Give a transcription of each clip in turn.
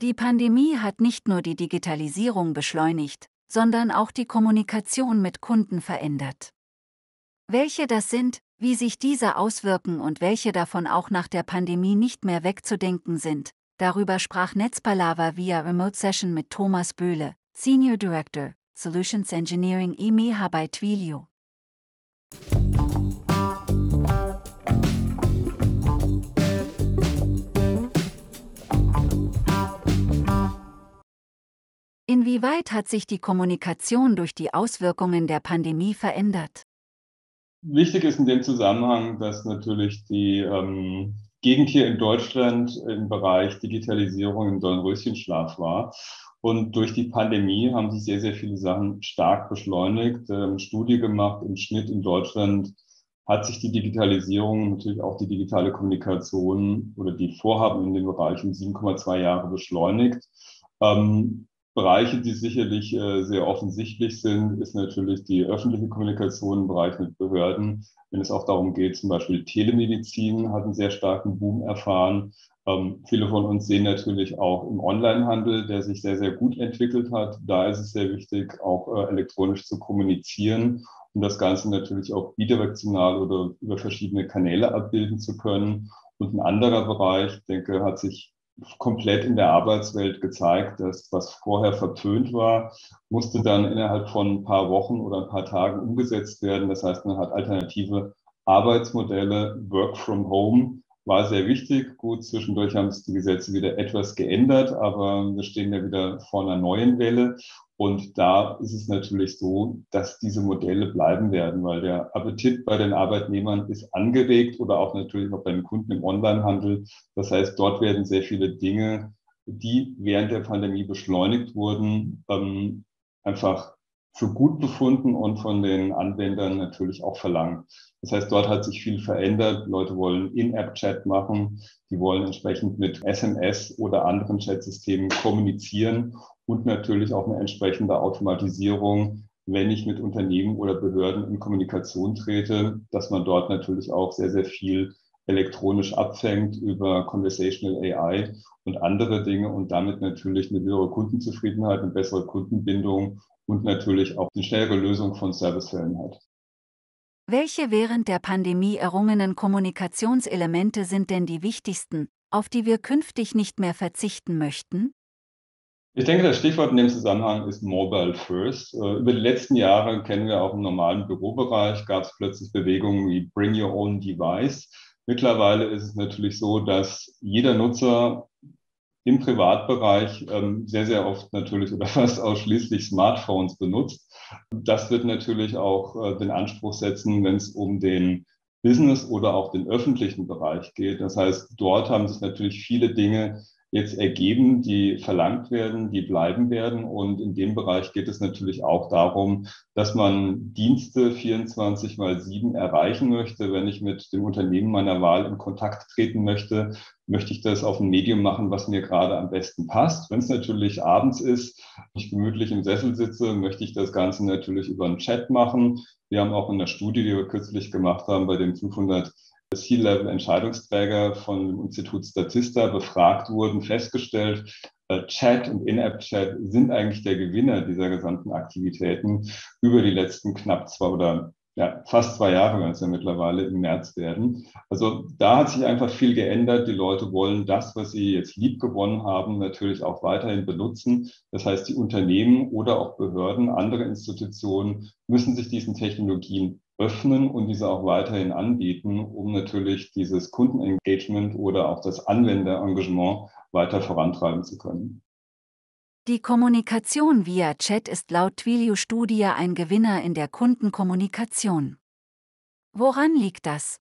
Die Pandemie hat nicht nur die Digitalisierung beschleunigt, sondern auch die Kommunikation mit Kunden verändert. Welche das sind, wie sich diese auswirken und welche davon auch nach der Pandemie nicht mehr wegzudenken sind, darüber sprach Netzpalava via Remote Session mit Thomas Böhle, Senior Director, Solutions Engineering EMEA bei Twilio. Inwieweit hat sich die Kommunikation durch die Auswirkungen der Pandemie verändert? Wichtig ist in dem Zusammenhang, dass natürlich die ähm, Gegend hier in Deutschland im Bereich Digitalisierung im Dornröschenschlaf war. Und durch die Pandemie haben sich sehr, sehr viele Sachen stark beschleunigt. Ähm, Studie gemacht im Schnitt in Deutschland hat sich die Digitalisierung, natürlich auch die digitale Kommunikation oder die Vorhaben in dem Bereich um 7,2 Jahre beschleunigt. Ähm, Bereiche, die sicherlich äh, sehr offensichtlich sind, ist natürlich die öffentliche Kommunikation im Bereich mit Behörden. Wenn es auch darum geht, zum Beispiel Telemedizin hat einen sehr starken Boom erfahren. Ähm, viele von uns sehen natürlich auch im Onlinehandel, der sich sehr, sehr gut entwickelt hat. Da ist es sehr wichtig, auch äh, elektronisch zu kommunizieren um das Ganze natürlich auch bidirektional oder über verschiedene Kanäle abbilden zu können. Und ein anderer Bereich, denke, hat sich komplett in der Arbeitswelt gezeigt, dass was vorher verpönt war, musste dann innerhalb von ein paar Wochen oder ein paar Tagen umgesetzt werden. Das heißt, man hat alternative Arbeitsmodelle, Work from Home war sehr wichtig. Gut, zwischendurch haben sich die Gesetze wieder etwas geändert, aber wir stehen ja wieder vor einer neuen Welle. Und da ist es natürlich so, dass diese Modelle bleiben werden, weil der Appetit bei den Arbeitnehmern ist angeregt oder auch natürlich auch bei den Kunden im Onlinehandel. Das heißt, dort werden sehr viele Dinge, die während der Pandemie beschleunigt wurden, ähm, einfach für gut befunden und von den Anwendern natürlich auch verlangt. Das heißt, dort hat sich viel verändert. Leute wollen In-App-Chat machen, die wollen entsprechend mit SMS oder anderen Chatsystemen kommunizieren und natürlich auch eine entsprechende Automatisierung, wenn ich mit Unternehmen oder Behörden in Kommunikation trete, dass man dort natürlich auch sehr, sehr viel elektronisch abfängt über Conversational AI und andere Dinge und damit natürlich eine höhere Kundenzufriedenheit, eine bessere Kundenbindung und natürlich auch eine schnellere Lösung von Servicefällen hat. Welche während der Pandemie errungenen Kommunikationselemente sind denn die wichtigsten, auf die wir künftig nicht mehr verzichten möchten? Ich denke, das Stichwort in dem Zusammenhang ist Mobile First. Äh, über die letzten Jahre kennen wir auch im normalen Bürobereich, gab es plötzlich Bewegungen wie Bring Your Own Device. Mittlerweile ist es natürlich so, dass jeder Nutzer im Privatbereich ähm, sehr, sehr oft natürlich oder fast ausschließlich Smartphones benutzt. Das wird natürlich auch äh, den Anspruch setzen, wenn es um den Business oder auch den öffentlichen Bereich geht. Das heißt, dort haben sich natürlich viele Dinge jetzt ergeben, die verlangt werden, die bleiben werden. Und in dem Bereich geht es natürlich auch darum, dass man Dienste 24 mal 7 erreichen möchte. Wenn ich mit dem Unternehmen meiner Wahl in Kontakt treten möchte, möchte ich das auf ein Medium machen, was mir gerade am besten passt. Wenn es natürlich abends ist, ich gemütlich im Sessel sitze, möchte ich das Ganze natürlich über einen Chat machen. Wir haben auch in der Studie, die wir kürzlich gemacht haben, bei den 500 C-Level-Entscheidungsträger von Institut Statista befragt wurden, festgestellt, äh, Chat und In-App-Chat sind eigentlich der Gewinner dieser gesamten Aktivitäten über die letzten knapp zwei oder ja, fast zwei Jahre, wenn es ja mittlerweile im März werden. Also da hat sich einfach viel geändert. Die Leute wollen das, was sie jetzt lieb gewonnen haben, natürlich auch weiterhin benutzen. Das heißt, die Unternehmen oder auch Behörden, andere Institutionen müssen sich diesen Technologien öffnen und diese auch weiterhin anbieten, um natürlich dieses Kundenengagement oder auch das Anwenderengagement weiter vorantreiben zu können. Die Kommunikation via Chat ist laut Twilio-Studie ein Gewinner in der Kundenkommunikation. Woran liegt das?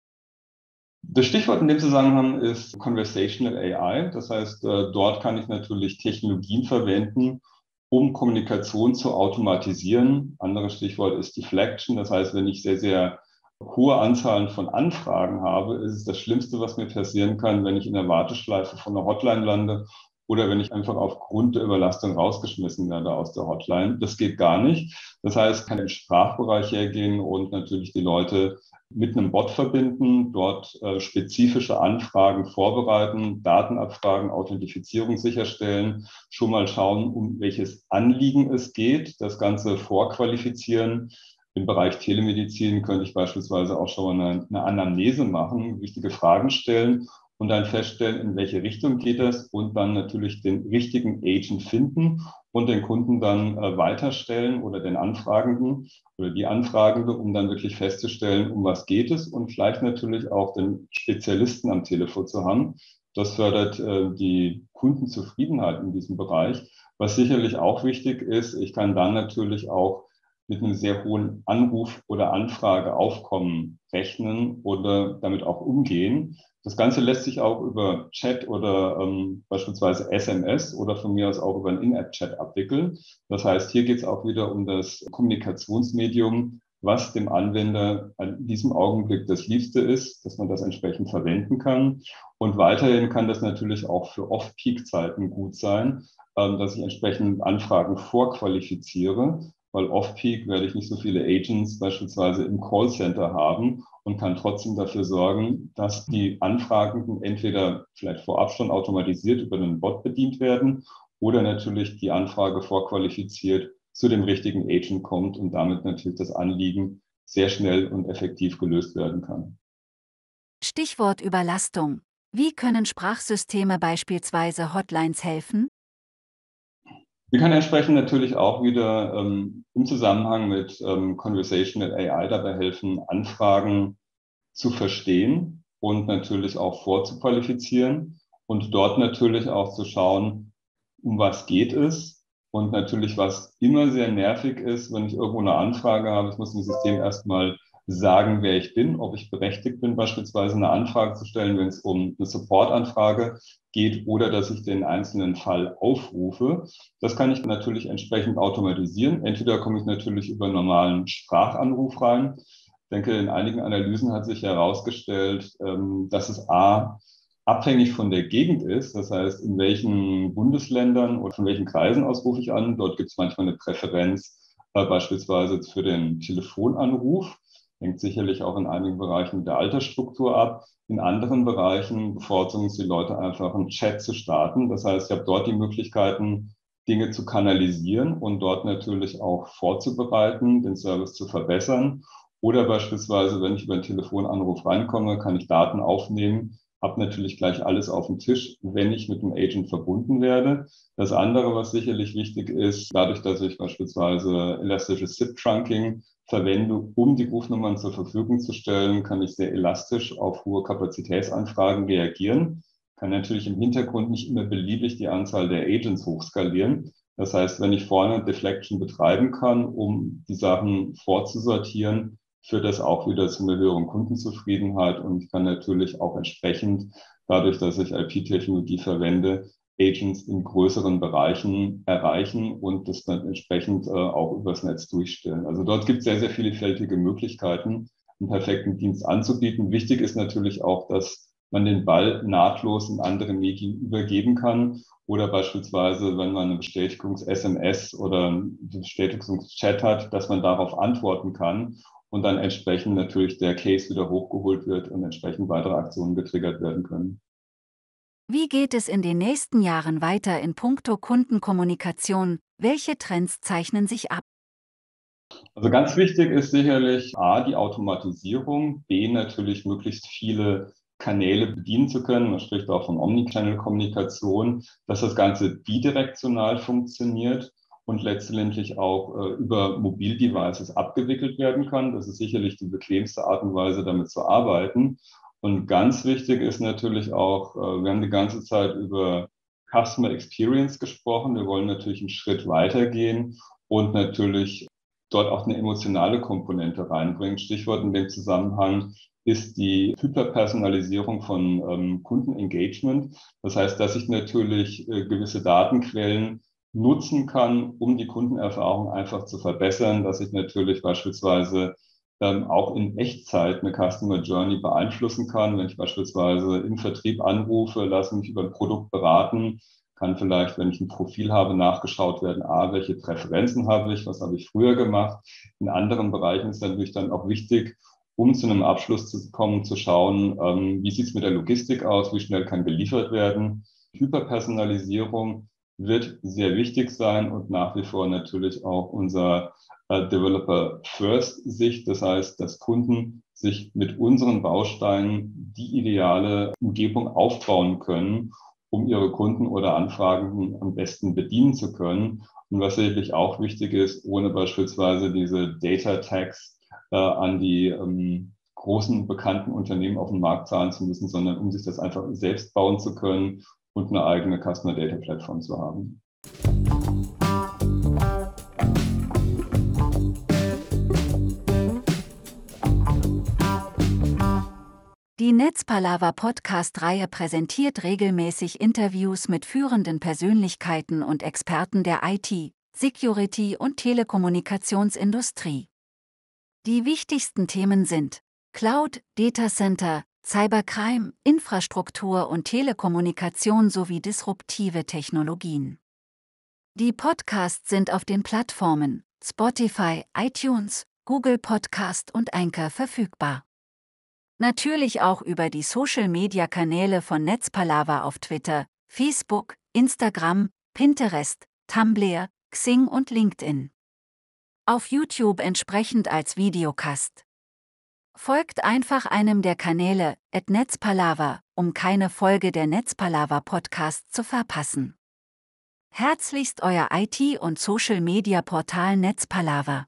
Das Stichwort in dem Zusammenhang ist Conversational AI. Das heißt, äh, dort kann ich natürlich Technologien verwenden, um Kommunikation zu automatisieren. Anderes Stichwort ist Deflection. Das heißt, wenn ich sehr, sehr hohe Anzahlen von Anfragen habe, ist es das Schlimmste, was mir passieren kann, wenn ich in der Warteschleife von einer Hotline lande oder wenn ich einfach aufgrund der Überlastung rausgeschmissen werde aus der Hotline. Das geht gar nicht. Das heißt, kann im Sprachbereich hergehen und natürlich die Leute mit einem Bot verbinden, dort äh, spezifische Anfragen vorbereiten, Datenabfragen, Authentifizierung sicherstellen, schon mal schauen, um welches Anliegen es geht, das Ganze vorqualifizieren. Im Bereich Telemedizin könnte ich beispielsweise auch schon eine, eine Anamnese machen, wichtige Fragen stellen und dann feststellen, in welche Richtung geht es und dann natürlich den richtigen Agent finden und den Kunden dann äh, weiterstellen oder den Anfragenden oder die Anfragende, um dann wirklich festzustellen, um was geht es und vielleicht natürlich auch den Spezialisten am Telefon zu haben. Das fördert äh, die Kundenzufriedenheit in diesem Bereich. Was sicherlich auch wichtig ist, ich kann dann natürlich auch mit einem sehr hohen Anruf- oder Anfrageaufkommen rechnen oder damit auch umgehen. Das Ganze lässt sich auch über Chat oder ähm, beispielsweise SMS oder von mir aus auch über einen In-App-Chat abwickeln. Das heißt, hier geht es auch wieder um das Kommunikationsmedium, was dem Anwender an diesem Augenblick das Liebste ist, dass man das entsprechend verwenden kann. Und weiterhin kann das natürlich auch für Off-Peak-Zeiten gut sein, ähm, dass ich entsprechend Anfragen vorqualifiziere weil off-peak werde ich nicht so viele Agents beispielsweise im Callcenter haben und kann trotzdem dafür sorgen, dass die Anfragenden entweder vielleicht vorab schon automatisiert über einen Bot bedient werden oder natürlich die Anfrage vorqualifiziert zu dem richtigen Agent kommt und damit natürlich das Anliegen sehr schnell und effektiv gelöst werden kann. Stichwort Überlastung. Wie können Sprachsysteme beispielsweise Hotlines helfen? Wir können entsprechend natürlich auch wieder ähm, im Zusammenhang mit ähm, Conversational AI dabei helfen, Anfragen zu verstehen und natürlich auch vorzuqualifizieren und dort natürlich auch zu schauen, um was geht es und natürlich, was immer sehr nervig ist, wenn ich irgendwo eine Anfrage habe, ich muss dem System erstmal sagen, wer ich bin, ob ich berechtigt bin, beispielsweise eine Anfrage zu stellen, wenn es um eine Support-Anfrage geht oder dass ich den einzelnen Fall aufrufe. Das kann ich natürlich entsprechend automatisieren. Entweder komme ich natürlich über einen normalen Sprachanruf rein. Ich denke, in einigen Analysen hat sich herausgestellt, ähm, dass es A, abhängig von der Gegend ist. Das heißt, in welchen Bundesländern oder von welchen Kreisen aus rufe ich an. Dort gibt es manchmal eine Präferenz, äh, beispielsweise für den Telefonanruf hängt sicherlich auch in einigen Bereichen mit der Altersstruktur ab. In anderen Bereichen bevorzugen es die Leute einfach, einen Chat zu starten. Das heißt, ich habe dort die Möglichkeiten, Dinge zu kanalisieren und dort natürlich auch vorzubereiten, den Service zu verbessern. Oder beispielsweise, wenn ich über einen Telefonanruf reinkomme, kann ich Daten aufnehmen, habe natürlich gleich alles auf dem Tisch, wenn ich mit dem Agent verbunden werde. Das andere, was sicherlich wichtig ist, dadurch, dass ich beispielsweise elastisches SIP-Trunking verwende, um die Rufnummern zur Verfügung zu stellen, kann ich sehr elastisch auf hohe Kapazitätsanfragen reagieren. Kann natürlich im Hintergrund nicht immer beliebig die Anzahl der Agents hochskalieren. Das heißt, wenn ich vorne Deflection betreiben kann, um die Sachen vorzusortieren, führt das auch wieder zu einer höheren Kundenzufriedenheit und ich kann natürlich auch entsprechend, dadurch, dass ich IP-Technologie verwende, Agents in größeren Bereichen erreichen und das dann entsprechend äh, auch übers Netz durchstellen. Also dort gibt es sehr, sehr vielfältige Möglichkeiten, einen perfekten Dienst anzubieten. Wichtig ist natürlich auch, dass man den Ball nahtlos in andere Medien übergeben kann oder beispielsweise, wenn man eine Bestätigungs-SMS oder einen Bestätigungschat hat, dass man darauf antworten kann und dann entsprechend natürlich der Case wieder hochgeholt wird und entsprechend weitere Aktionen getriggert werden können. Wie geht es in den nächsten Jahren weiter in puncto Kundenkommunikation? Welche Trends zeichnen sich ab? Also ganz wichtig ist sicherlich A, die Automatisierung, B, natürlich möglichst viele Kanäle bedienen zu können. Man spricht auch von Omnichannel-Kommunikation, dass das Ganze bidirektional funktioniert und letztendlich auch äh, über Mobildevices abgewickelt werden kann. Das ist sicherlich die bequemste Art und Weise, damit zu arbeiten. Und ganz wichtig ist natürlich auch, äh, wir haben die ganze Zeit über Customer Experience gesprochen. Wir wollen natürlich einen Schritt weitergehen und natürlich dort auch eine emotionale Komponente reinbringen. Stichwort in dem Zusammenhang ist die Hyperpersonalisierung von ähm, Kundenengagement. Das heißt, dass ich natürlich äh, gewisse Datenquellen nutzen kann, um die Kundenerfahrung einfach zu verbessern, dass ich natürlich beispielsweise ähm, auch in Echtzeit eine Customer Journey beeinflussen kann. Wenn ich beispielsweise im Vertrieb anrufe, lasse mich über ein Produkt beraten, kann vielleicht, wenn ich ein Profil habe, nachgeschaut werden, a, welche Präferenzen habe ich, was habe ich früher gemacht. In anderen Bereichen ist natürlich dann auch wichtig, um zu einem Abschluss zu kommen, zu schauen, ähm, wie sieht es mit der Logistik aus, wie schnell kann geliefert werden. Hyperpersonalisierung wird sehr wichtig sein und nach wie vor natürlich auch unser Developer First Sicht. Das heißt, dass Kunden sich mit unseren Bausteinen die ideale Umgebung aufbauen können, um ihre Kunden oder Anfragen am besten bedienen zu können. Und was sicherlich auch wichtig ist, ohne beispielsweise diese Data Tags äh, an die ähm, großen bekannten Unternehmen auf dem Markt zahlen zu müssen, sondern um sich das einfach selbst bauen zu können und eine eigene Customer Data Plattform zu haben. Die Netzpalava Podcast-Reihe präsentiert regelmäßig Interviews mit führenden Persönlichkeiten und Experten der IT, Security und Telekommunikationsindustrie. Die wichtigsten Themen sind Cloud, Datacenter, Cybercrime, Infrastruktur und Telekommunikation sowie disruptive Technologien. Die Podcasts sind auf den Plattformen Spotify, iTunes, Google Podcast und Anchor verfügbar. Natürlich auch über die Social-Media-Kanäle von Netzpalava auf Twitter, Facebook, Instagram, Pinterest, Tumblr, Xing und LinkedIn. Auf YouTube entsprechend als Videocast. Folgt einfach einem der Kanäle, at Netzpalava, um keine Folge der Netzpalava Podcast zu verpassen. Herzlichst euer IT- und Social-Media-Portal Netzpalava.